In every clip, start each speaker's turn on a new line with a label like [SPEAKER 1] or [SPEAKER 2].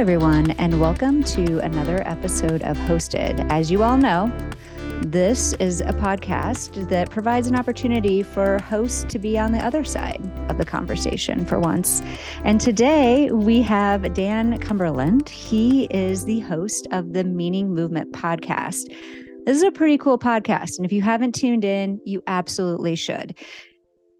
[SPEAKER 1] everyone, and welcome to another episode of Hosted. As you all know, this is a podcast that provides an opportunity for hosts to be on the other side of the conversation for once. And today we have Dan Cumberland. He is the host of the Meaning Movement podcast. This is a pretty cool podcast. And if you haven't tuned in, you absolutely should.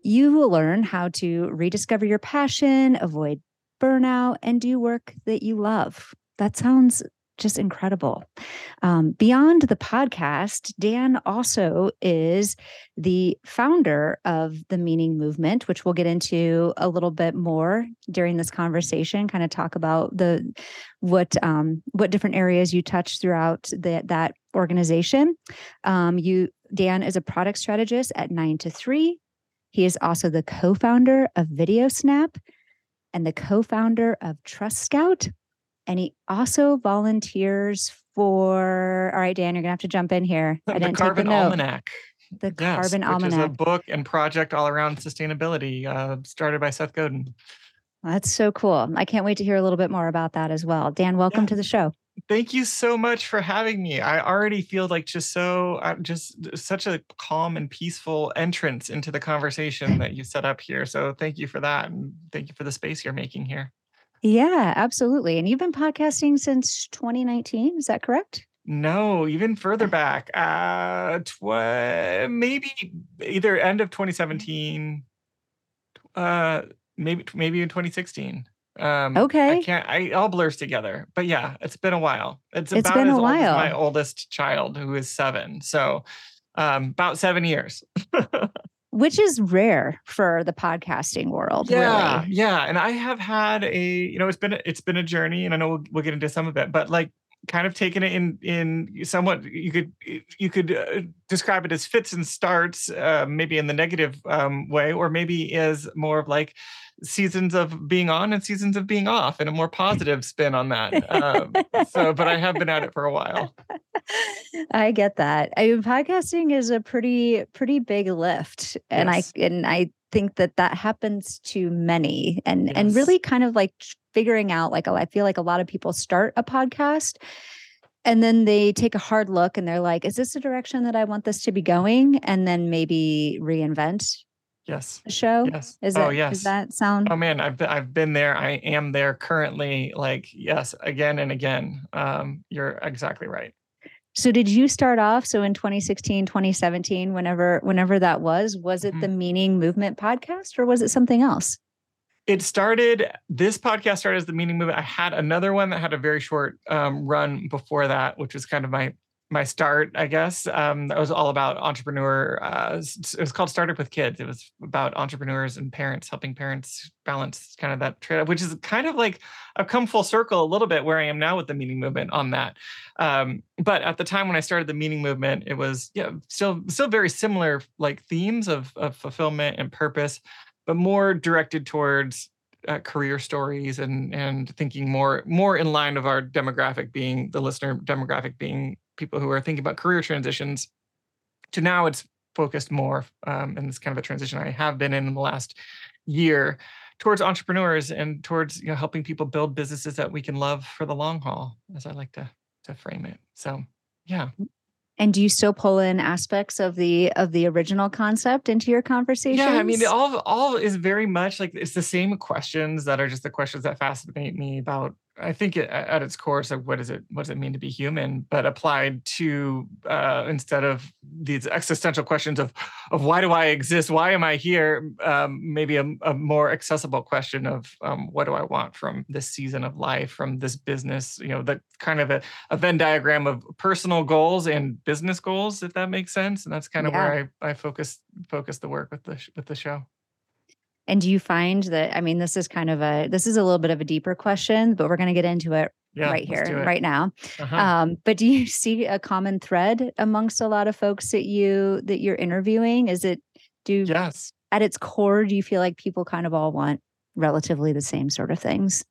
[SPEAKER 1] You will learn how to rediscover your passion, avoid burnout, and do work that you love. That sounds just incredible. Um, beyond the podcast, Dan also is the founder of the Meaning Movement, which we'll get into a little bit more during this conversation. Kind of talk about the what um, what different areas you touch throughout the, that organization. Um, you Dan is a product strategist at Nine to Three. He is also the co-founder of Video Snap and the co founder of Trust Scout. And he also volunteers for, all right, Dan, you're going to have to jump in here.
[SPEAKER 2] I didn't the Carbon take the Almanac.
[SPEAKER 1] The yes, Carbon which Almanac. is a
[SPEAKER 2] book and project all around sustainability uh, started by Seth Godin.
[SPEAKER 1] That's so cool. I can't wait to hear a little bit more about that as well. Dan, welcome yeah. to the show.
[SPEAKER 2] Thank you so much for having me. I already feel like just so, uh, just such a calm and peaceful entrance into the conversation that you set up here. So thank you for that. And thank you for the space you're making here.
[SPEAKER 1] Yeah, absolutely. And you've been podcasting since 2019. Is that correct?
[SPEAKER 2] No, even further back. Uh, tw- maybe either end of 2017, uh, maybe maybe in 2016.
[SPEAKER 1] Um, okay.
[SPEAKER 2] I can't. I all blurs together. But yeah, it's been a while. It's, it's about been a while. my oldest child, who is seven. So, um, about seven years.
[SPEAKER 1] Which is rare for the podcasting world.
[SPEAKER 2] Yeah,
[SPEAKER 1] really.
[SPEAKER 2] yeah. And I have had a, you know, it's been it's been a journey, and I know we'll, we'll get into some of it, but like kind of taken it in in somewhat you could you could uh, describe it as fits and starts uh, maybe in the negative um, way or maybe as more of like seasons of being on and seasons of being off and a more positive spin on that. Um, so, but I have been at it for a while.
[SPEAKER 1] I get that. I mean, podcasting is a pretty, pretty big lift. And yes. I, and I think that that happens to many and, yes. and really kind of like figuring out, like, oh, I feel like a lot of people start a podcast and then they take a hard look and they're like, is this the direction that I want this to be going? And then maybe reinvent
[SPEAKER 2] Yes.
[SPEAKER 1] show?
[SPEAKER 2] Yes.
[SPEAKER 1] Is
[SPEAKER 2] oh,
[SPEAKER 1] it,
[SPEAKER 2] yes.
[SPEAKER 1] Does that sound?
[SPEAKER 2] Oh man, I've been, I've been there. I am there currently. Like yes, again and again. Um, you're exactly right.
[SPEAKER 1] So did you start off so in 2016, 2017, whenever whenever that was, was it mm-hmm. the Meaning Movement podcast or was it something else?
[SPEAKER 2] It started. This podcast started as the Meaning Movement. I had another one that had a very short um, run before that, which was kind of my my start, I guess. Um, that was all about entrepreneur. Uh, it was called Startup with Kids. It was about entrepreneurs and parents, helping parents balance kind of that trade which is kind of like I've come full circle a little bit where I am now with the meaning movement on that. Um, but at the time when I started the meaning movement, it was yeah, still still very similar like themes of of fulfillment and purpose, but more directed towards uh, career stories and and thinking more more in line of our demographic being the listener demographic being people who are thinking about career transitions. To now it's focused more um, and it's kind of a transition i have been in, in the last year towards entrepreneurs and towards you know helping people build businesses that we can love for the long haul as i like to to frame it. So yeah
[SPEAKER 1] and do you still pull in aspects of the of the original concept into your conversation?
[SPEAKER 2] Yeah, I mean, all all is very much like it's the same questions that are just the questions that fascinate me about I think it, at its core, like what is it? What does it mean to be human? But applied to uh, instead of these existential questions of of why do I exist? Why am I here? Um, maybe a, a, more accessible question of um, what do I want from this season of life, from this business? You know, the kind of a, a Venn diagram of personal goals and business goals, if that makes sense. And that's kind of yeah. where I I focus focus the work with the with the show.
[SPEAKER 1] And do you find that, I mean, this is kind of a, this is a little bit of a deeper question, but we're going to get into it yeah, right here, right now. Uh-huh. Um, but do you see a common thread amongst a lot of folks that you, that you're interviewing? Is it, do,
[SPEAKER 2] yes.
[SPEAKER 1] at its core, do you feel like people kind of all want relatively the same sort of things?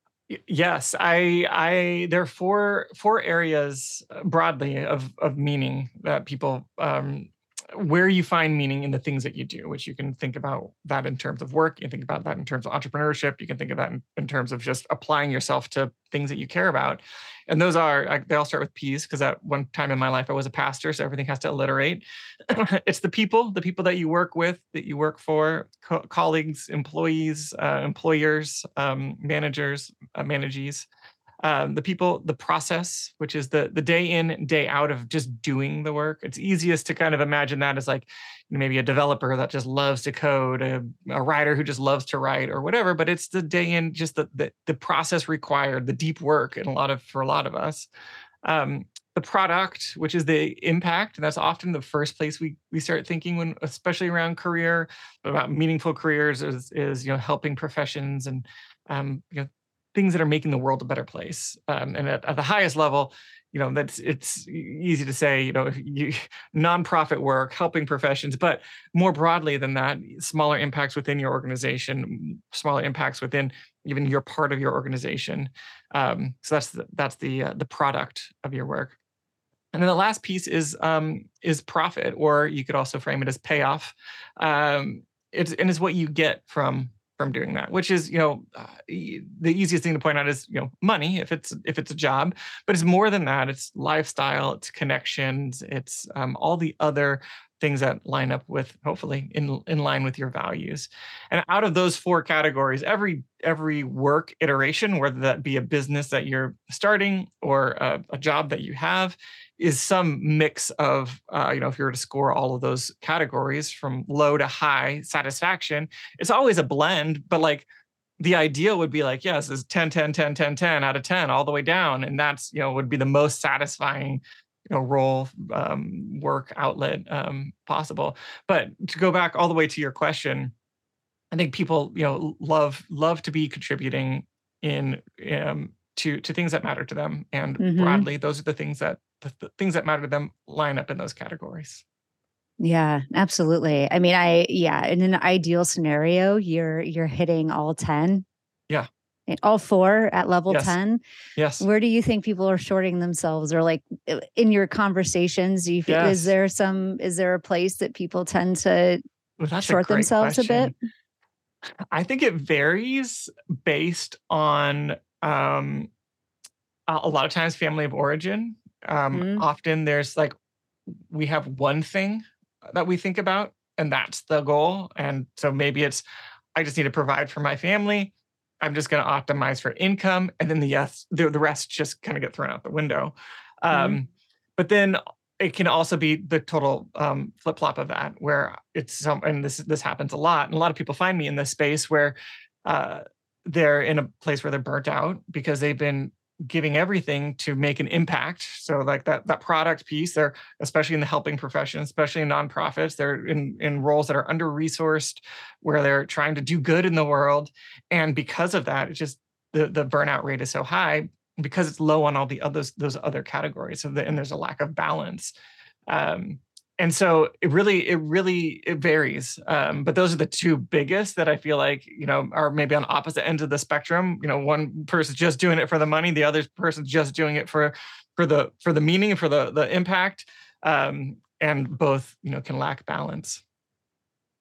[SPEAKER 2] Yes, I, I, there are four, four areas uh, broadly of, of meaning that people um, where you find meaning in the things that you do, which you can think about that in terms of work, you can think about that in terms of entrepreneurship, you can think of that in, in terms of just applying yourself to things that you care about. And those are, they all start with P's because at one time in my life I was a pastor, so everything has to alliterate. it's the people, the people that you work with, that you work for, co- colleagues, employees, uh, employers, um, managers, uh, managees um, the people, the process, which is the the day in, day out of just doing the work. It's easiest to kind of imagine that as like maybe a developer that just loves to code, a, a writer who just loves to write, or whatever. But it's the day in, just the the, the process required, the deep work, and a lot of for a lot of us. Um, the product, which is the impact, and that's often the first place we we start thinking when, especially around career, about meaningful careers, is is you know helping professions and um, you know things that are making the world a better place. Um, and at, at, the highest level, you know, that's it's easy to say, you know, you, nonprofit work, helping professions, but more broadly than that, smaller impacts within your organization, smaller impacts within even your part of your organization. Um, so that's the, that's the uh, the product of your work. And then the last piece is um, is profit, or you could also frame it as payoff. Um, it's and it's what you get from from doing that which is you know uh, the easiest thing to point out is you know money if it's if it's a job but it's more than that it's lifestyle it's connections it's um, all the other things that line up with hopefully in in line with your values. And out of those four categories every every work iteration whether that be a business that you're starting or a, a job that you have is some mix of uh, you know if you were to score all of those categories from low to high satisfaction it's always a blend but like the ideal would be like yes is 10 10 10 10 10 out of 10 all the way down and that's you know would be the most satisfying you know role um, work outlet um, possible but to go back all the way to your question i think people you know love love to be contributing in um, to to things that matter to them and mm-hmm. broadly those are the things that the, the things that matter to them line up in those categories
[SPEAKER 1] yeah, absolutely. I mean, I yeah, in an ideal scenario, you're you're hitting all 10.
[SPEAKER 2] Yeah.
[SPEAKER 1] Eh, all four at level
[SPEAKER 2] yes.
[SPEAKER 1] 10.
[SPEAKER 2] Yes.
[SPEAKER 1] Where do you think people are shorting themselves or like in your conversations, do you feel yes. is there some is there a place that people tend to well, short a themselves question. a bit?
[SPEAKER 2] I think it varies based on um a lot of times family of origin. Um mm-hmm. often there's like we have one thing that we think about and that's the goal and so maybe it's i just need to provide for my family i'm just going to optimize for income and then the yes the, the rest just kind of get thrown out the window mm-hmm. um, but then it can also be the total um, flip flop of that where it's some and this this happens a lot and a lot of people find me in this space where uh, they're in a place where they're burnt out because they've been giving everything to make an impact. So like that that product piece, they're especially in the helping profession, especially in nonprofits, they're in in roles that are under resourced, where they're trying to do good in the world, and because of that, it's just the the burnout rate is so high because it's low on all the others those other categories. So the, and there's a lack of balance. Um, and so it really it really it varies um, but those are the two biggest that i feel like you know are maybe on opposite ends of the spectrum. You know one person's just doing it for the money the other person's just doing it for for the for the meaning for the the impact um, and both you know can lack balance.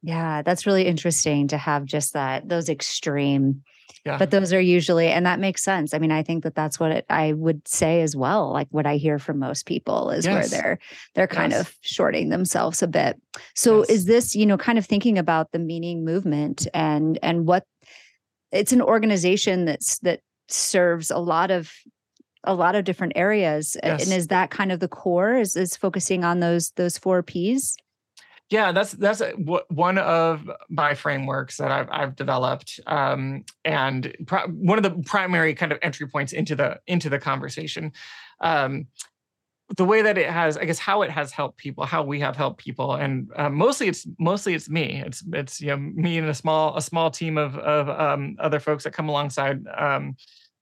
[SPEAKER 1] Yeah that's really interesting to have just that those extreme
[SPEAKER 2] yeah.
[SPEAKER 1] But those are usually, and that makes sense. I mean, I think that that's what it, I would say as well. Like what I hear from most people is yes. where they're they're kind yes. of shorting themselves a bit. So yes. is this, you know, kind of thinking about the meaning movement and and what it's an organization that's that serves a lot of a lot of different areas and is that kind of the core is is focusing on those those four p's
[SPEAKER 2] yeah, that's that's one of my frameworks that I've I've developed, um, and one of the primary kind of entry points into the into the conversation. Um, the way that it has, I guess, how it has helped people, how we have helped people, and uh, mostly it's mostly it's me. It's it's you know me and a small a small team of of um, other folks that come alongside um,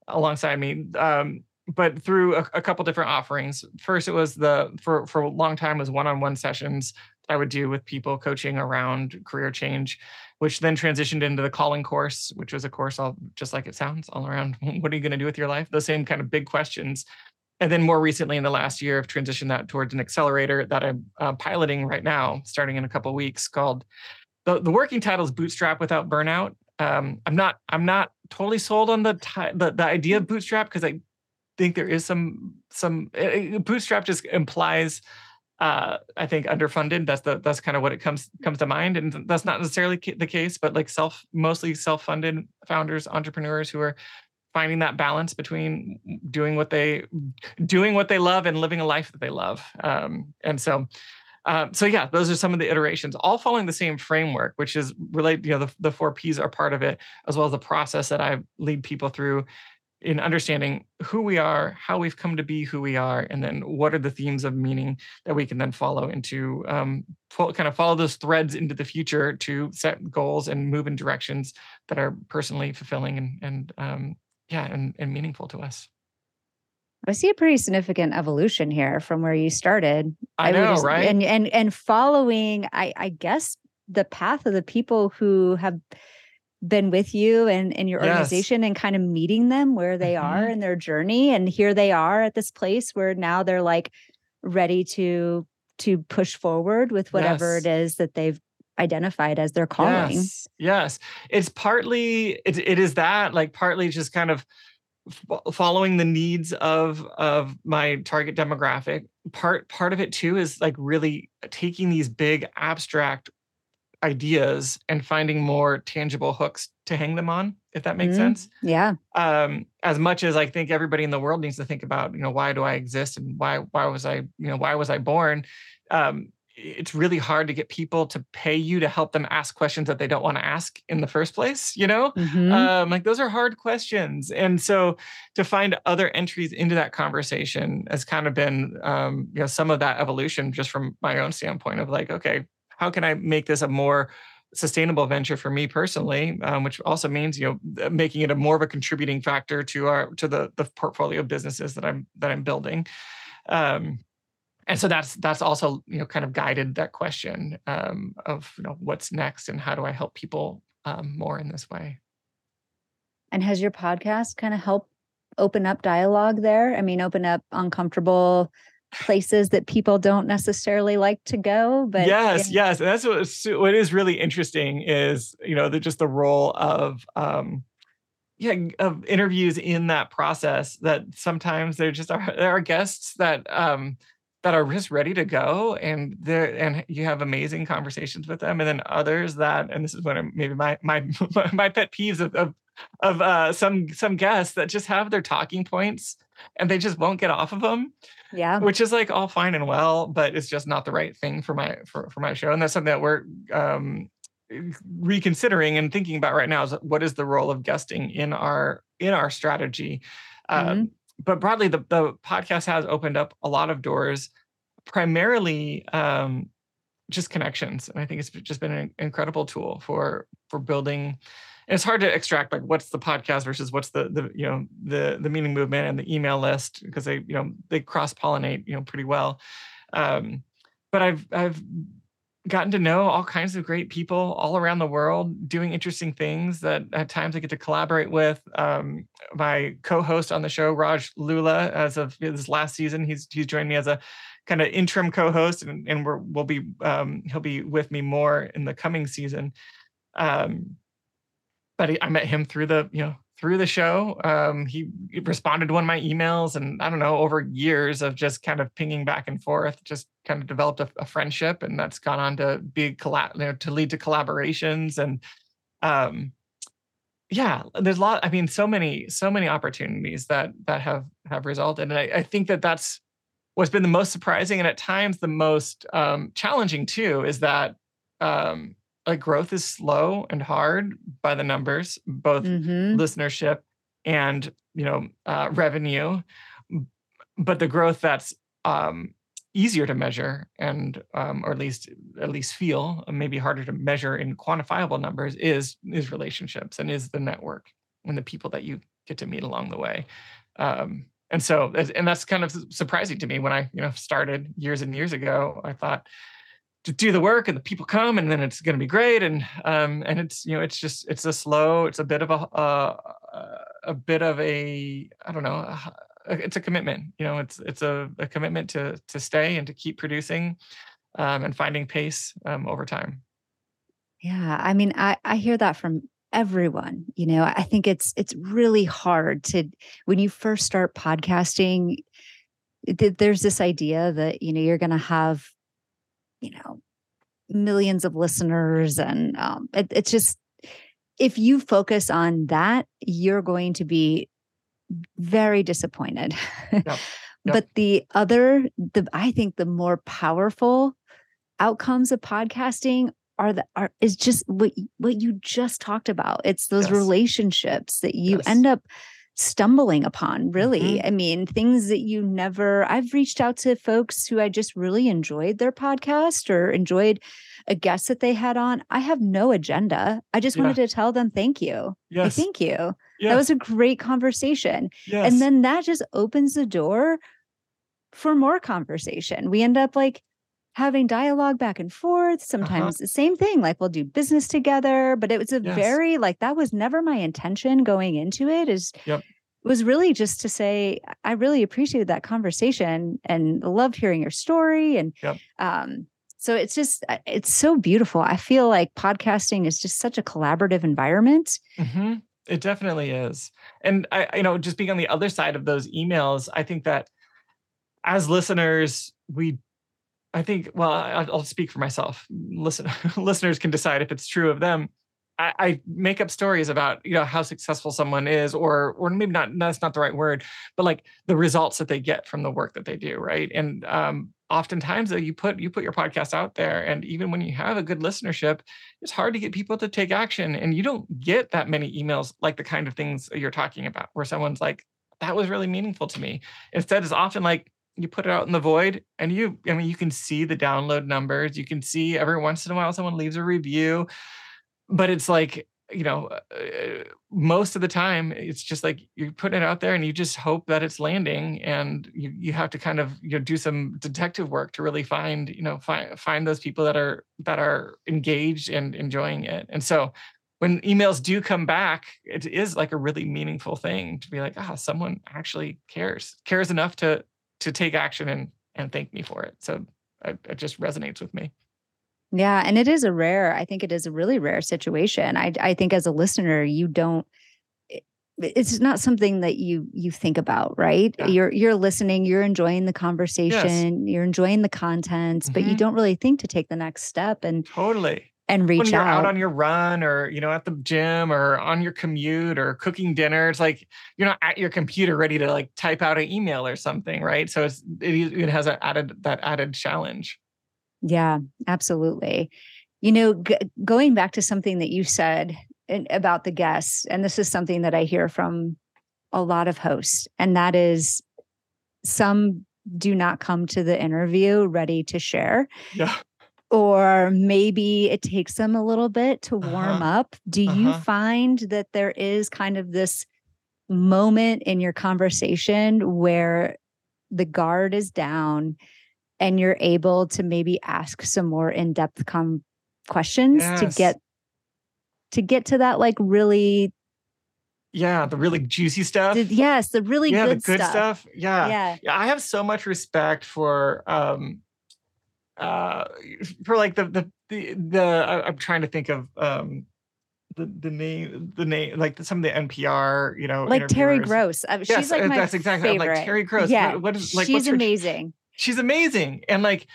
[SPEAKER 2] alongside me. Um, but through a, a, couple different offerings. First, it was the for for a long time was one-on-one sessions I would do with people coaching around career change, which then transitioned into the calling course, which was a course all just like it sounds, all around what are you going to do with your life? The same kind of big questions. and then more recently in the last year, I've transitioned that towards an accelerator that I'm uh, piloting right now, starting in a couple weeks. Called the the working title is Bootstrap Without Burnout. Um, I'm not I'm not totally sold on the the, the idea of bootstrap because I think there is some some uh, bootstrap just implies uh, I think underfunded. That's the that's kind of what it comes comes to mind, and that's not necessarily the case. But like self, mostly self-funded founders, entrepreneurs who are finding that balance between doing what they doing what they love and living a life that they love. Um, and so, uh, so yeah, those are some of the iterations, all following the same framework, which is related. You know, the, the four P's are part of it, as well as the process that I lead people through in understanding who we are, how we've come to be who we are, and then what are the themes of meaning that we can then follow into um, kind of follow those threads into the future to set goals and move in directions that are personally fulfilling and and um, yeah and, and meaningful to us
[SPEAKER 1] I see a pretty significant evolution here from where you started.
[SPEAKER 2] I, I know, just, right?
[SPEAKER 1] And and and following, I I guess the path of the people who have been with you and in your organization yes. and kind of meeting them where they mm-hmm. are in their journey. And here they are at this place where now they're like ready to to push forward with whatever yes. it is that they've identified as their calling.
[SPEAKER 2] Yes, yes. it's partly it, it is that like partly just kind of following the needs of of my target demographic. Part part of it too is like really taking these big abstract ideas and finding more tangible hooks to hang them on if that makes mm, sense.
[SPEAKER 1] yeah.
[SPEAKER 2] Um as much as i think everybody in the world needs to think about you know why do i exist and why why was i you know why was i born? Um it's really hard to get people to pay you to help them ask questions that they don't want to ask in the first place you know? Mm-hmm. um, like those are hard questions. And so to find other entries into that conversation has kind of been um, you know some of that evolution just from my own standpoint of like okay how can i make this a more sustainable venture for me personally um, which also means you know making it a more of a contributing factor to our to the the portfolio of businesses that i'm that i'm building um, and so that's that's also you know kind of guided that question um, of you know what's next and how do I help people um, more in this way.
[SPEAKER 1] And has your podcast kind of helped open up dialogue there? I mean, open up uncomfortable places that people don't necessarily like to go but
[SPEAKER 2] yes yeah. yes and that's what what is really interesting is you know the, just the role of um yeah of interviews in that process that sometimes they're just are there are guests that um that are just ready to go and there and you have amazing conversations with them and then others that and this is one of maybe my my my pet peeves of of, of uh, some some guests that just have their talking points and they just won't get off of them
[SPEAKER 1] yeah
[SPEAKER 2] which is like all fine and well but it's just not the right thing for my for, for my show and that's something that we're um reconsidering and thinking about right now is what is the role of guesting in our in our strategy mm-hmm. um, but broadly, the, the podcast has opened up a lot of doors, primarily um, just connections. And I think it's just been an incredible tool for for building. It's hard to extract like what's the podcast versus what's the the you know the the meaning movement and the email list because they you know they cross pollinate you know pretty well. Um, but I've I've gotten to know all kinds of great people all around the world doing interesting things that at times I get to collaborate with. Um, my co-host on the show, Raj Lula, as of this last season, he's he's joined me as a kind of interim co-host, and, and we're, we'll be um, he'll be with me more in the coming season. Um, but I met him through the you know through the show. Um, he responded to one of my emails, and I don't know, over years of just kind of pinging back and forth, just kind of developed a, a friendship, and that's gone on to be collab, you know, to lead to collaborations, and um, yeah, there's a lot. I mean, so many, so many opportunities that that have have resulted, and I, I think that that's what's been the most surprising, and at times the most um, challenging too, is that um, like growth is slow and hard by the numbers, both mm-hmm. listenership and you know uh, revenue, but the growth that's um, easier to measure and um, or at least at least feel uh, maybe harder to measure in quantifiable numbers is is relationships and is the network and the people that you get to meet along the way. Um, and so and that's kind of surprising to me when I you know started years and years ago. I thought to do the work and the people come and then it's going to be great and um and it's you know it's just it's a slow it's a bit of a uh, a bit of a i don't know it's a commitment. You know, it's it's a, a commitment to to stay and to keep producing um, and finding pace um, over time.
[SPEAKER 1] Yeah, I mean, I I hear that from everyone. You know, I think it's it's really hard to when you first start podcasting. There's this idea that you know you're going to have, you know, millions of listeners, and um, it, it's just if you focus on that, you're going to be very disappointed. Yep. Yep. but the other, the I think the more powerful outcomes of podcasting are the are is just what what you just talked about. It's those yes. relationships that you yes. end up stumbling upon really mm-hmm. i mean things that you never i've reached out to folks who i just really enjoyed their podcast or enjoyed a guest that they had on i have no agenda i just yeah. wanted to tell them thank you yes. thank you yes. that was a great conversation yes. and then that just opens the door for more conversation we end up like having dialogue back and forth. Uh-huh. Sometimes uh-huh. the same thing, like we'll do business together, but it was a yes. very like that was never my intention going into it. Is yep. was really just to say I really appreciated that conversation and loved hearing your story and yep. um so it's just uh, it's so beautiful. I feel like podcasting is just such a collaborative environment.
[SPEAKER 2] Mm-hmm. It definitely is. And I, you know, just being on the other side of those emails, I think that as listeners, we I think, well, I'll speak for myself. Listen, listeners can decide if it's true of them. I, I, make up stories about you know how successful someone is, or or maybe not. That's not the right word, but like the results that they get from the work that they do, right? And um, oftentimes, though, you put you put your podcast out there, and even when you have a good listenership, it's hard to get people to take action, and you don't get that many emails like the kind of things you're talking about, where someone's like, "That was really meaningful to me." Instead, it's often like, you put it out in the void and you i mean you can see the download numbers you can see every once in a while someone leaves a review but it's like you know uh, most of the time it's just like you put it out there and you just hope that it's landing and you you have to kind of you know do some detective work to really find you know find find those people that are that are engaged and enjoying it. And so when emails do come back it is like a really meaningful thing to be like ah oh, someone actually cares cares enough to to take action and and thank me for it. So it, it just resonates with me.
[SPEAKER 1] Yeah, and it is a rare. I think it is a really rare situation. I I think as a listener, you don't it's not something that you you think about right yeah. you're you're listening you're enjoying the conversation yes. you're enjoying the content mm-hmm. but you mm-hmm. don't really think to take the next step and
[SPEAKER 2] totally
[SPEAKER 1] and reach
[SPEAKER 2] when you're
[SPEAKER 1] out.
[SPEAKER 2] out. on your run or you know at the gym or on your commute or cooking dinner it's like you're not at your computer ready to like type out an email or something right? So it's it, it has that added that added challenge.
[SPEAKER 1] Yeah absolutely. You know g- going back to something that you said in, about the guests and this is something that i hear from a lot of hosts and that is some do not come to the interview ready to share.
[SPEAKER 2] Yeah
[SPEAKER 1] or maybe it takes them a little bit to warm uh-huh. up. Do uh-huh. you find that there is kind of this moment in your conversation where the guard is down and you're able to maybe ask some more in-depth com- questions yes. to get to get to that like really
[SPEAKER 2] yeah the really juicy stuff
[SPEAKER 1] the, yes the really
[SPEAKER 2] yeah,
[SPEAKER 1] good,
[SPEAKER 2] the good
[SPEAKER 1] stuff.
[SPEAKER 2] stuff, Yeah. yeah yeah i have so much respect for um uh, for like the the the, the I, am trying to think of um the the name the name like some of the NPR you know
[SPEAKER 1] like Terry Gross. Uh, she's yes, like uh, my that's exactly favorite.
[SPEAKER 2] like Terry Gross.
[SPEAKER 1] Yeah,
[SPEAKER 2] what, what
[SPEAKER 1] is like she's amazing.
[SPEAKER 2] she's amazing, and like,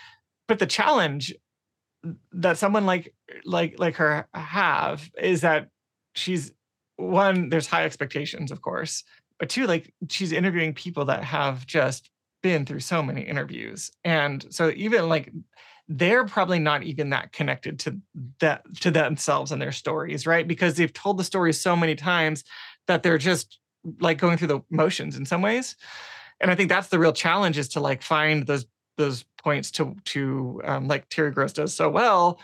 [SPEAKER 2] but the challenge that someone like like like her have is that she's one there's high expectations of course but two like she's interviewing people that have just been through so many interviews and so even like they're probably not even that connected to that to themselves and their stories right? Because they've told the stories so many times that they're just like going through the motions in some ways and i think that's the real challenge is to like find those those points to to um, like terry gross does so well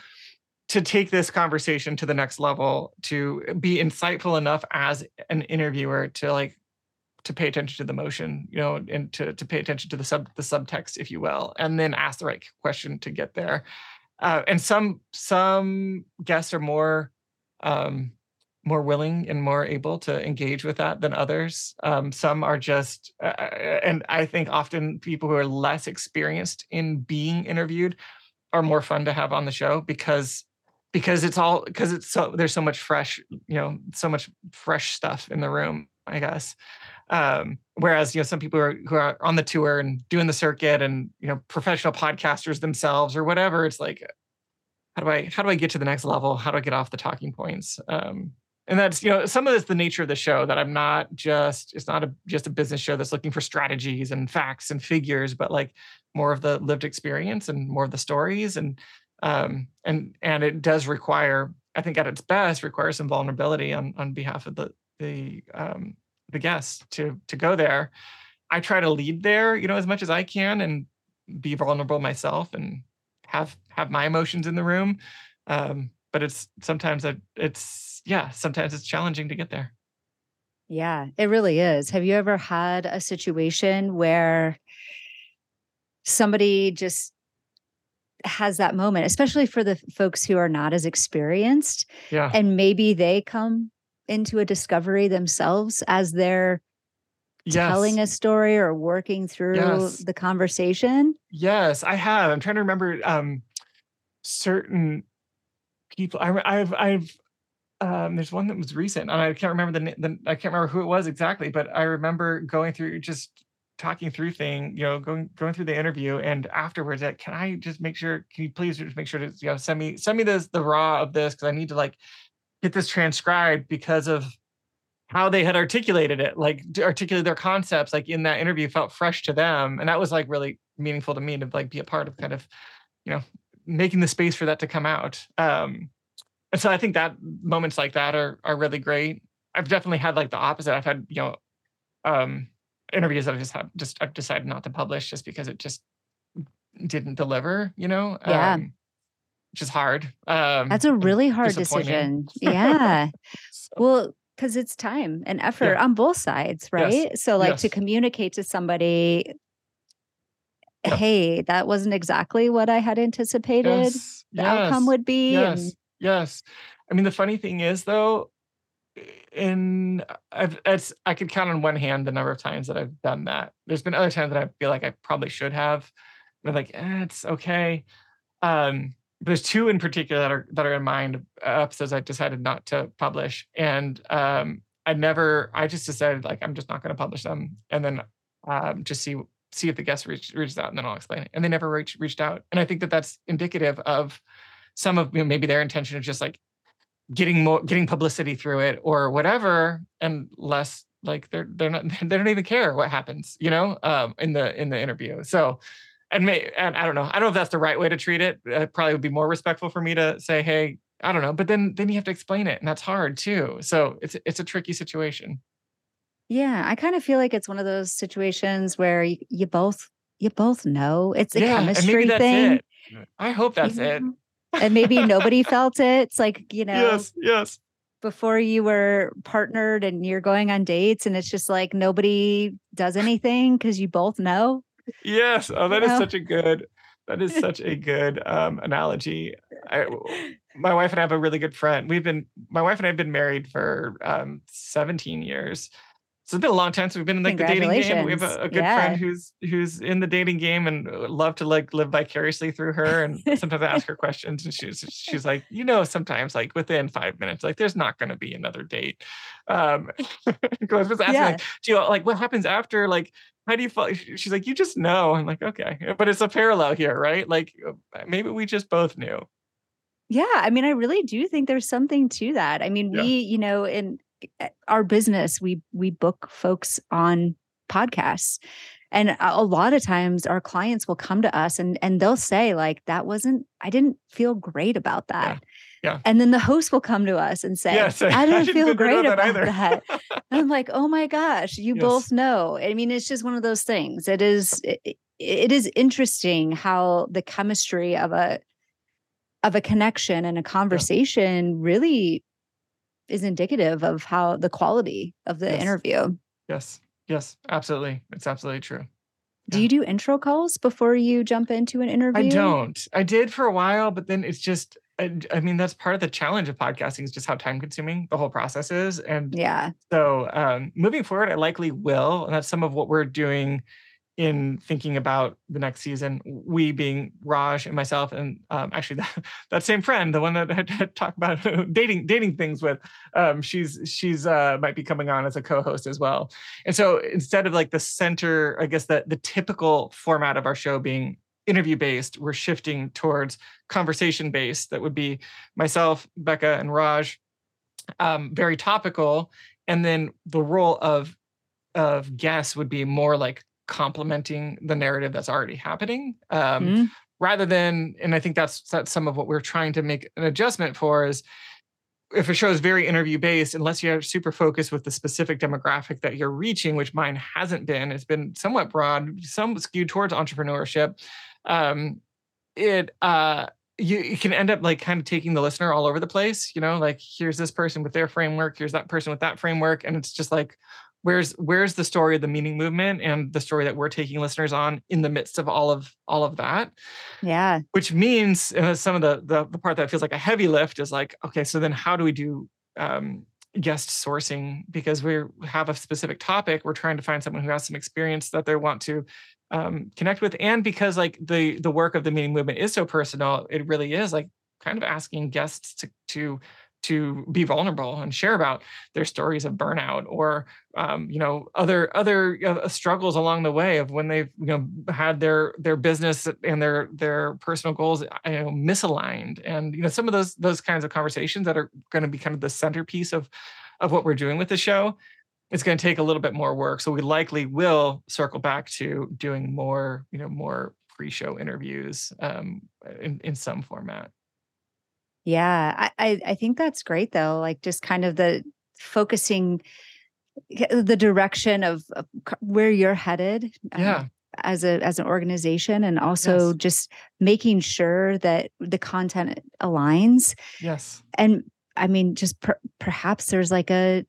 [SPEAKER 2] to take this conversation to the next level to be insightful enough as an interviewer to like to pay attention to the motion, you know, and to to pay attention to the sub the subtext, if you will, and then ask the right question to get there. Uh, and some some guests are more um, more willing and more able to engage with that than others. Um, some are just, uh, uh, and I think often people who are less experienced in being interviewed are more fun to have on the show because because it's all because it's so there's so much fresh you know so much fresh stuff in the room i guess um, whereas you know some people who are, who are on the tour and doing the circuit and you know professional podcasters themselves or whatever it's like how do i how do i get to the next level? How do i get off the talking points? Um, and that's you know some of it's the nature of the show that i'm not just it's not a just a business show that's looking for strategies and facts and figures but like more of the lived experience and more of the stories. And um and and it does require i think at its best requires some vulnerability on on behalf of the the um the guests to to go there. I try to lead there you know as much as i can and be vulnerable myself and have have my emotions in the room. Um but it's sometimes it's yeah sometimes it's challenging to get there.
[SPEAKER 1] Yeah it really is. Have you ever had a situation where somebody just has that moment especially for the folks who are not as experienced
[SPEAKER 2] yeah.
[SPEAKER 1] and maybe they come into a discovery themselves as they're yes. telling a story or working through yes. the conversation
[SPEAKER 2] yes i have i'm trying to remember um certain people. I, I've I've um, there's one that was recent, and I can't remember the, the I can't remember who it was exactly, but I remember going through just talking through thing, you know, going going through the interview, and afterwards, that can I just make sure? Can you please just make sure to you know send me send me this the raw of this because I need to like get this transcribed because of how they had articulated it, like articulate their concepts, like in that interview felt fresh to them, and that was like really meaningful to me to like be a part of kind of you know making the space for that to come out. Um, and so I think that moments like that are are really great. I've definitely had like the opposite. I've had you know um, interviews that I just have just I've decided not to publish just because it just didn't deliver. You know,
[SPEAKER 1] yeah. Um,
[SPEAKER 2] which is hard. Um,
[SPEAKER 1] That's a really hard decision. Yeah. so. Well, because it's time and effort yeah. on both sides, right? Yes. So, like yes. to communicate to somebody hey, that wasn't exactly what I had anticipated yes, the outcome would be.
[SPEAKER 2] Yes, and- yes. I mean, the funny thing is, though, in I've, it's I could count on one hand the number of times that I've done that. There's been other times that I feel like I probably should have. But like, eh, it's okay. Um, there's two in particular that are that are in mind episodes I decided not to publish, and um, I never. I just decided like I'm just not going to publish them, and then um, just see see if the guest reach, reaches out and then I'll explain it. And they never reach, reached out. And I think that that's indicative of some of you know, maybe their intention of just like getting more, getting publicity through it or whatever, and less like they're they're not they don't even care what happens, you know, um, in the in the interview. So, and may and I don't know, I don't know if that's the right way to treat it. It probably would be more respectful for me to say, hey, I don't know, but then then you have to explain it, and that's hard too. So it's it's a tricky situation.
[SPEAKER 1] Yeah, I kind of feel like it's one of those situations where you, you both you both know it's a
[SPEAKER 2] yeah,
[SPEAKER 1] chemistry thing.
[SPEAKER 2] It. I hope that's it.
[SPEAKER 1] and maybe nobody felt it. It's like, you know,
[SPEAKER 2] yes, yes.
[SPEAKER 1] Before you were partnered and you're going on dates and it's just like nobody does anything because you both know.
[SPEAKER 2] Yes. Oh, that is know? such a good that is such a good um, analogy. I, my wife and I have a really good friend. We've been my wife and I have been married for um, 17 years so it's been a long time since we've been in like the dating game. We have a, a good yeah. friend who's who's in the dating game and love to like live vicariously through her. And sometimes I ask her questions and she's she's like, you know, sometimes like within five minutes, like there's not going to be another date. Um, I was asking yeah. like, do you like what happens after? Like, how do you feel? She's like, you just know. I'm like, okay, but it's a parallel here, right? Like maybe we just both knew.
[SPEAKER 1] Yeah, I mean, I really do think there's something to that. I mean, yeah. we, you know, in Eh, our business we we book folks on podcasts and a lot of times our clients will come to us and and they'll say like that wasn't i didn't feel great about that
[SPEAKER 2] yeah, yeah.
[SPEAKER 1] and then the host will come to us and say yes, i didn't, I feel great about that, that. i'm like oh my gosh you yes. both know i mean it's just one of those things it is it, it is interesting how the chemistry of a of a connection and a conversation yeah. really is indicative of how the quality of the yes. interview.
[SPEAKER 2] Yes. Yes, absolutely. It's absolutely true.
[SPEAKER 1] Do you do intro calls before you jump into an interview?
[SPEAKER 2] I don't. I did for a while, but then it's just I mean, that's part of the challenge of podcasting is just how time consuming the whole process is. And
[SPEAKER 1] yeah.
[SPEAKER 2] So um, moving forward, I likely will. And that's some of what we're doing in thinking about the next season. We being Raj and myself, and um, actually that, that same friend, the one that I had talked about dating dating things with, um, she's she's uh, might be coming on as a co-host as well. And so instead of like the center, I guess the the typical format of our show being interview based, we're shifting towards conversation based. That would be myself, Becca, and Raj. Um, very topical, and then the role of of guests would be more like complementing the narrative that's already happening, um, mm-hmm. rather than. And I think that's that's some of what we're trying to make an adjustment for is if a show is very interview based, unless you're super focused with the specific demographic that you're reaching, which mine hasn't been, it's been somewhat broad, some skewed towards entrepreneurship um, it uh, you, you can end up like kind of taking the listener all over the place. You know, like here's this person with their framework, here's that person with that framework, and it's just like where's where's the story of the meaning movement and the story that we're taking listeners on in the midst of all of all of that
[SPEAKER 1] yeah
[SPEAKER 2] which means and some of the, the the part that feels like a heavy lift is like okay so then how do we do um guest sourcing because we have a specific topic we're trying to find someone who has some experience that they want to um, connect with and because like the the work of the meaning movement is so personal it really is like kind of asking guests to to to be vulnerable and share about their stories of burnout or um, you know other other uh, struggles along the way of when they've you know had their their business and their their personal goals you know misaligned. And you know some of those those kinds of conversations that are going to be kind of the centerpiece of of what we're doing with the show it's going to take a little bit more work. So we likely will circle back to doing more, you know, more pre-show interviews um, in in some format.
[SPEAKER 1] Yeah, I I think that's great though. Like just kind of the focusing the direction of, of where you're headed.
[SPEAKER 2] Um, yeah.
[SPEAKER 1] as a as an organization and also yes. just making sure that the content aligns
[SPEAKER 2] yes
[SPEAKER 1] and i mean just per, perhaps there's like a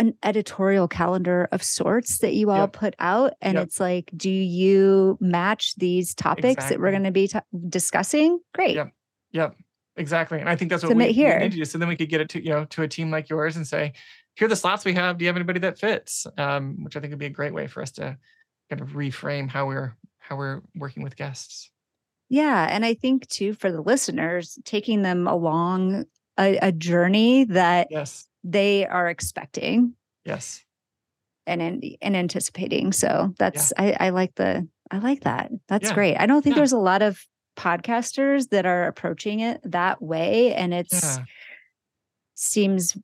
[SPEAKER 1] an editorial calendar of sorts that you all yep. put out and yep. it's like do you match these topics exactly. that we're going to be t- discussing great
[SPEAKER 2] yep yep exactly and i think that's what Submit we, here. we need to do so then we could get it to you know to a team like yours and say here are the slots we have do you have anybody that fits um, which i think would be a great way for us to kind of reframe how we're how we're working with guests
[SPEAKER 1] yeah and i think too for the listeners taking them along a, a journey that
[SPEAKER 2] yes
[SPEAKER 1] they are expecting.
[SPEAKER 2] Yes.
[SPEAKER 1] And in, and anticipating. So that's yeah. I, I like the I like that. That's yeah. great. I don't think yeah. there's a lot of podcasters that are approaching it that way. And it's seems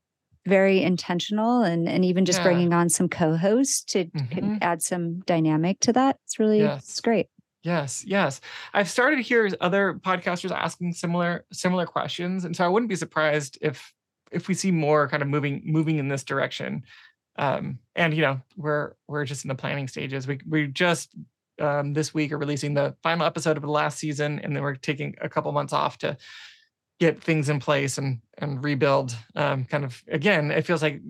[SPEAKER 1] very intentional and and even just bringing on some co-hosts to mm-hmm. add some dynamic to that. It's really yes. it's great.
[SPEAKER 2] Yes, yes. I've started to hear other podcasters asking similar similar questions, and so I wouldn't be surprised if if we see more kind of moving moving in this direction. Um, and you know we're we're just in the planning stages. We we just um, this week are releasing the final episode of the last season and then we're taking a couple months off to get things in place and and rebuild. Um, kind of again it feels like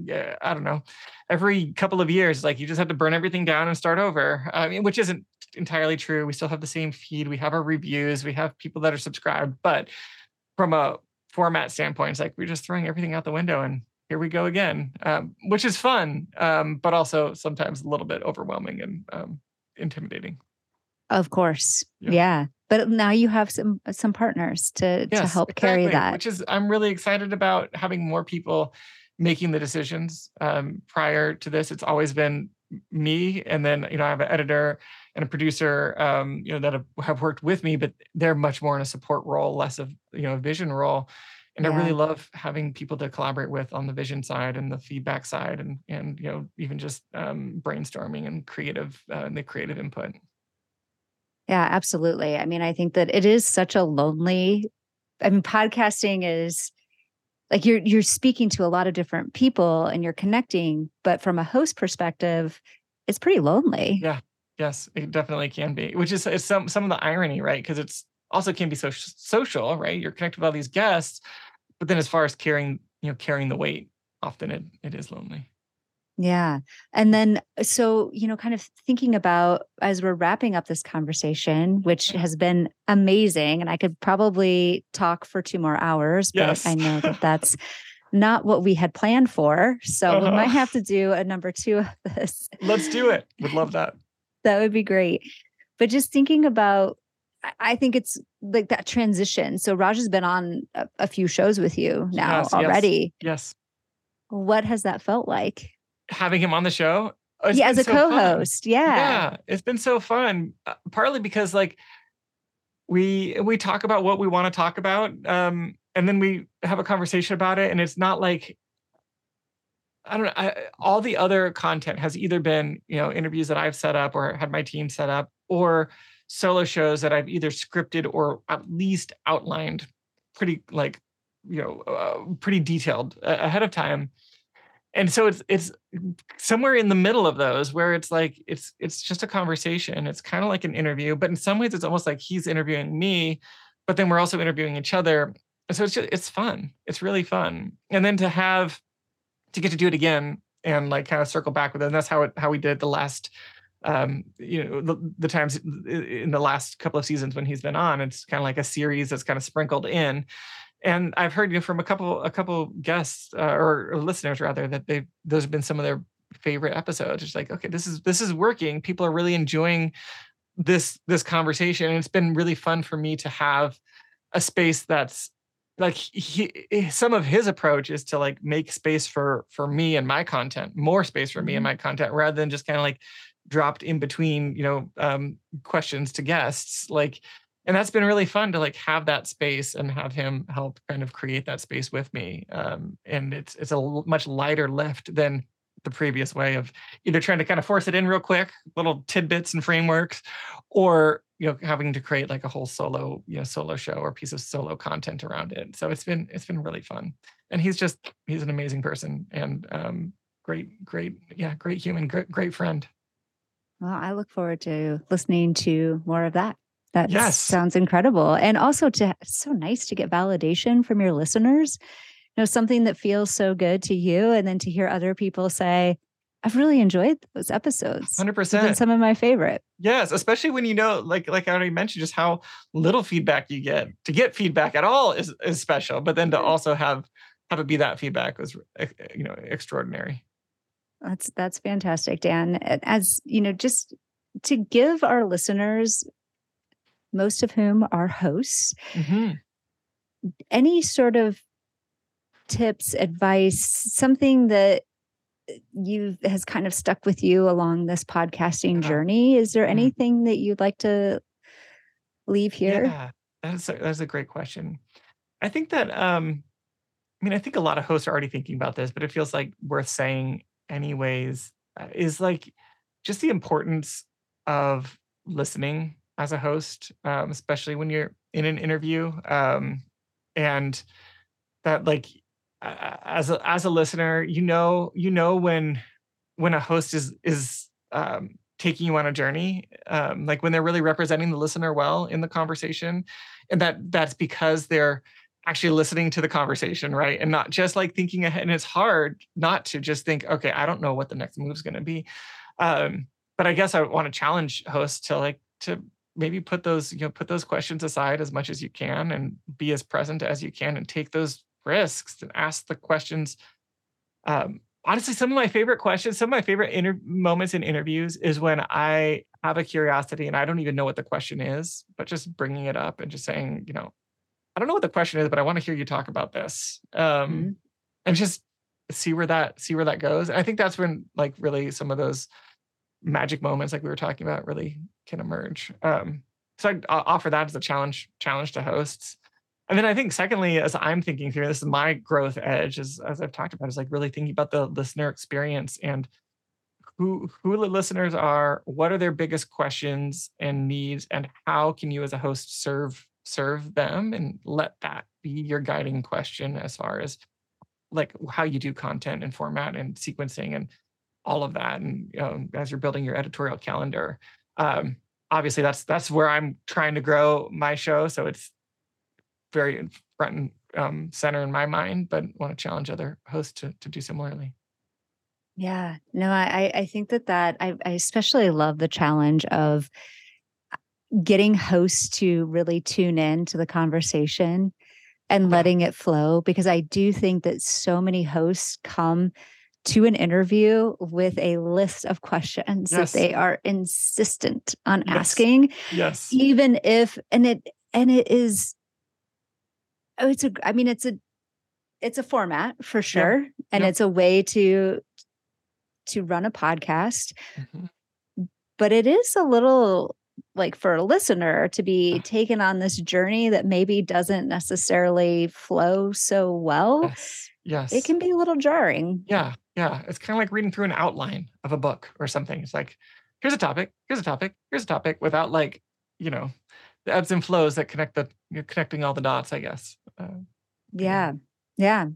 [SPEAKER 2] i don't know every couple of years like you just have to burn everything down and start over. I mean which isn't entirely true we still have the same feed we have our reviews we have people that are subscribed but from a format standpoint, it's like we're just throwing everything out the window and here we go again, um, which is fun, um, but also sometimes a little bit overwhelming and um, intimidating.
[SPEAKER 1] Of course, yeah. yeah. But now you have some some partners to yes, to help exactly. carry that,
[SPEAKER 2] which is I'm really excited about having more people making the decisions. Um, prior to this, it's always been me, and then you know I have an editor and a producer, um, you know, that have, have worked with me, but they're much more in a support role, less of you know a vision role. And yeah. I really love having people to collaborate with on the vision side and the feedback side, and and you know even just um, brainstorming and creative uh, and the creative input.
[SPEAKER 1] Yeah, absolutely. I mean, I think that it is such a lonely. I mean, podcasting is like you're you're speaking to a lot of different people and you're connecting, but from a host perspective, it's pretty lonely.
[SPEAKER 2] Yeah, Yes, it definitely can be, which is it's some some of the irony, right? Because it's also can be so social, right? You're connected with all these guests, but then as far as carrying, you know, carrying the weight, often it it is lonely.
[SPEAKER 1] Yeah. And then, so, you know, kind of thinking about as we're wrapping up this conversation, which has been amazing, and I could probably talk for two more hours, but
[SPEAKER 2] yes.
[SPEAKER 1] I know that that's not what we had planned for. So uh-huh. we might uh-huh. have to do a number two of this.
[SPEAKER 2] Let's do it. Would love that.
[SPEAKER 1] That would be great. But just thinking about, I think it's like that transition. So Raj has been on a, a few shows with you now
[SPEAKER 2] yes,
[SPEAKER 1] already.
[SPEAKER 2] Yes. yes.
[SPEAKER 1] What has that felt like?
[SPEAKER 2] having him on the show.
[SPEAKER 1] yeah, as a so co-host. Fun. Yeah.
[SPEAKER 2] Yeah. It's been so fun. Uh, partly because like we we talk about what we want to talk about. Um, and then we have a conversation about it. And it's not like I don't know. I, all the other content has either been, you know, interviews that I've set up or had my team set up, or solo shows that I've either scripted or at least outlined pretty like, you know, uh, pretty detailed uh, ahead of time. And so it's it's somewhere in the middle of those where it's like it's it's just a conversation. It's kind of like an interview but in some ways it's almost like he's interviewing me but then we're also interviewing each other. So it's just it's fun. It's really fun. And then to have to get to do it again and like kind of circle back with it and that's how it how we did the last um you know the, the times in the last couple of seasons when he's been on it's kind of like a series that's kind of sprinkled in and I've heard you know, from a couple a couple guests uh, or, or, listeners rather that they those have been some of their favorite episodes. It's like okay, this is this is working. People are really enjoying this this conversation, and it's been really fun for me to have a space that's like he some of his approach is to like make space for for me and my content more space for me and mm-hmm. my content rather than just kind of like dropped in between you know um questions to guests like and that's been really fun to like have that space and have him help kind of create that space with me um, and it's it's a much lighter lift than the previous way of either trying to kind of force it in real quick little tidbits and frameworks or you know having to create like a whole solo you know solo show or piece of solo content around it so it's been it's been really fun and he's just he's an amazing person and um great great yeah great human great, great friend
[SPEAKER 1] well i look forward to listening to more of that that yes. sounds incredible. And also to so nice to get validation from your listeners. You know, something that feels so good to you and then to hear other people say, I've really enjoyed those episodes.
[SPEAKER 2] 100%.
[SPEAKER 1] some of my favorite.
[SPEAKER 2] Yes, especially when you know like like I already mentioned just how little feedback you get. To get feedback at all is is special, but then to also have have it be that feedback was you know extraordinary.
[SPEAKER 1] That's that's fantastic, Dan. As you know, just to give our listeners most of whom are hosts. Mm-hmm. Any sort of tips, advice, something that you has kind of stuck with you along this podcasting uh-huh. journey? Is there mm-hmm. anything that you'd like to leave here?
[SPEAKER 2] Yeah, that's a, that's a great question. I think that um, I mean, I think a lot of hosts are already thinking about this, but it feels like worth saying anyways. Uh, is like just the importance of listening as a host, um, especially when you're in an interview. Um, and that like as a as a listener, you know, you know when when a host is is um, taking you on a journey, um, like when they're really representing the listener well in the conversation, and that that's because they're actually listening to the conversation, right? And not just like thinking ahead. And it's hard not to just think, okay, I don't know what the next move is going to be. Um, but I guess I want to challenge hosts to like to maybe put those you know put those questions aside as much as you can and be as present as you can and take those risks and ask the questions um, honestly some of my favorite questions some of my favorite inter- moments in interviews is when i have a curiosity and i don't even know what the question is but just bringing it up and just saying you know i don't know what the question is but i want to hear you talk about this um, mm-hmm. and just see where that see where that goes and i think that's when like really some of those magic moments like we were talking about really can emerge. Um, so I offer that as a challenge challenge to hosts. And then I think secondly, as I'm thinking through this is my growth edge, as as I've talked about, is like really thinking about the listener experience and who who the listeners are, what are their biggest questions and needs, and how can you as a host serve serve them and let that be your guiding question as far as like how you do content and format and sequencing and all of that and you know, as you're building your editorial calendar. Um, obviously that's that's where i'm trying to grow my show so it's very front and um, center in my mind but want to challenge other hosts to, to do similarly
[SPEAKER 1] Yeah, no, I I think that that I, I especially love the challenge of uh, getting hosts to really tune in to the conversation and letting it flow because I do think that so many hosts come to an interview with a list of questions yes. that they are insistent on yes. asking.
[SPEAKER 2] Yes.
[SPEAKER 1] Even if and it and it is oh it's a I mean it's a it's a format for sure yep. and yep. it's a way to to run a podcast. Mm-hmm. But it is a little like for a listener to be taken on this journey that maybe doesn't necessarily flow so well.
[SPEAKER 2] Yes. yes.
[SPEAKER 1] It can be a little jarring.
[SPEAKER 2] Yeah. Yeah. It's kind of like reading through an outline of a book or something. It's like, here's a topic, here's a topic, here's a topic without like, you know, the ebbs and flows that connect the you know, connecting all the dots, I guess. Uh,
[SPEAKER 1] yeah. Yeah.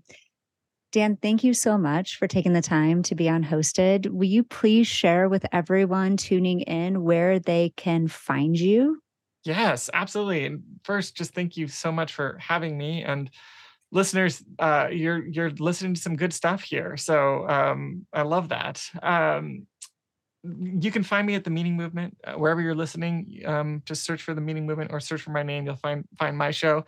[SPEAKER 1] Dan, thank you so much for taking the time to be on hosted. Will you please share with everyone tuning in where they can find you?
[SPEAKER 2] Yes, absolutely. And first, just thank you so much for having me. And listeners, uh, you're you're listening to some good stuff here. So um, I love that. Um, you can find me at the Meaning Movement uh, wherever you're listening. Um, just search for the Meaning Movement or search for my name. You'll find find my show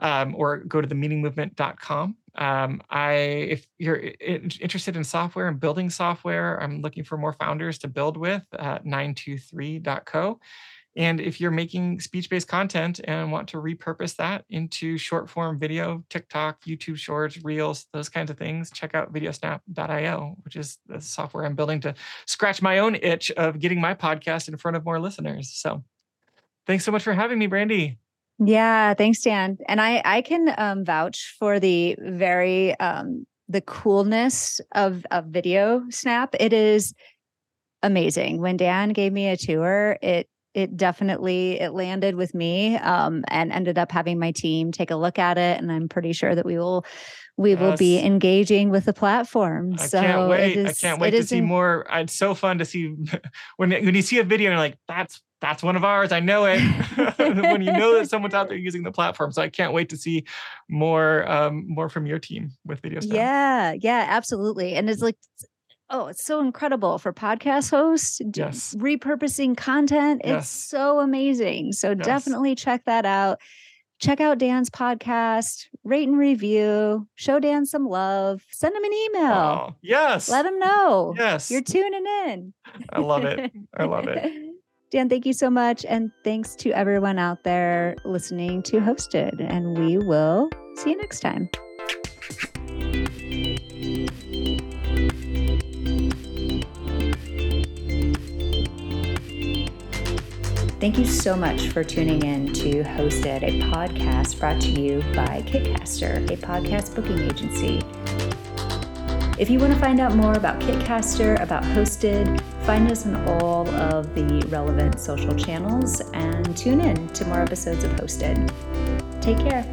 [SPEAKER 2] um, or go to themeaningmovement.com. Um, I, if you're interested in software and building software, I'm looking for more founders to build with at 923.co. And if you're making speech-based content and want to repurpose that into short form video, TikTok, YouTube Shorts, Reels, those kinds of things, check out videosnap.io, which is the software I'm building to scratch my own itch of getting my podcast in front of more listeners. So thanks so much for having me, Brandy.
[SPEAKER 1] Yeah, thanks, Dan. And I I can um, vouch for the very um, the coolness of of video snap. It is amazing. When Dan gave me a tour, it it definitely it landed with me um, and ended up having my team take a look at it and i'm pretty sure that we will we yes. will be engaging with the platform
[SPEAKER 2] I so can't wait is, i can't wait to see more it's so fun to see when when you see a video and you're like that's that's one of ours. I know it. when you know that someone's out there using the platform, so I can't wait to see more um, more from your team with video stuff.
[SPEAKER 1] Yeah, yeah, absolutely. And it's like, oh, it's so incredible for podcast hosts.
[SPEAKER 2] Yes,
[SPEAKER 1] repurposing content. It's yes. so amazing. So yes. definitely check that out. Check out Dan's podcast, rate and review, show Dan some love, send him an email. Oh,
[SPEAKER 2] yes.
[SPEAKER 1] Let him know.
[SPEAKER 2] Yes.
[SPEAKER 1] You're tuning in.
[SPEAKER 2] I love it. I love it.
[SPEAKER 1] Dan, thank you so much. And thanks to everyone out there listening to Hosted. And we will see you next time. Thank you so much for tuning in to Hosted, a podcast brought to you by Kitcaster, a podcast booking agency. If you want to find out more about Kitcaster, about Hosted, find us on all of the relevant social channels and tune in to more episodes of Hosted. Take care.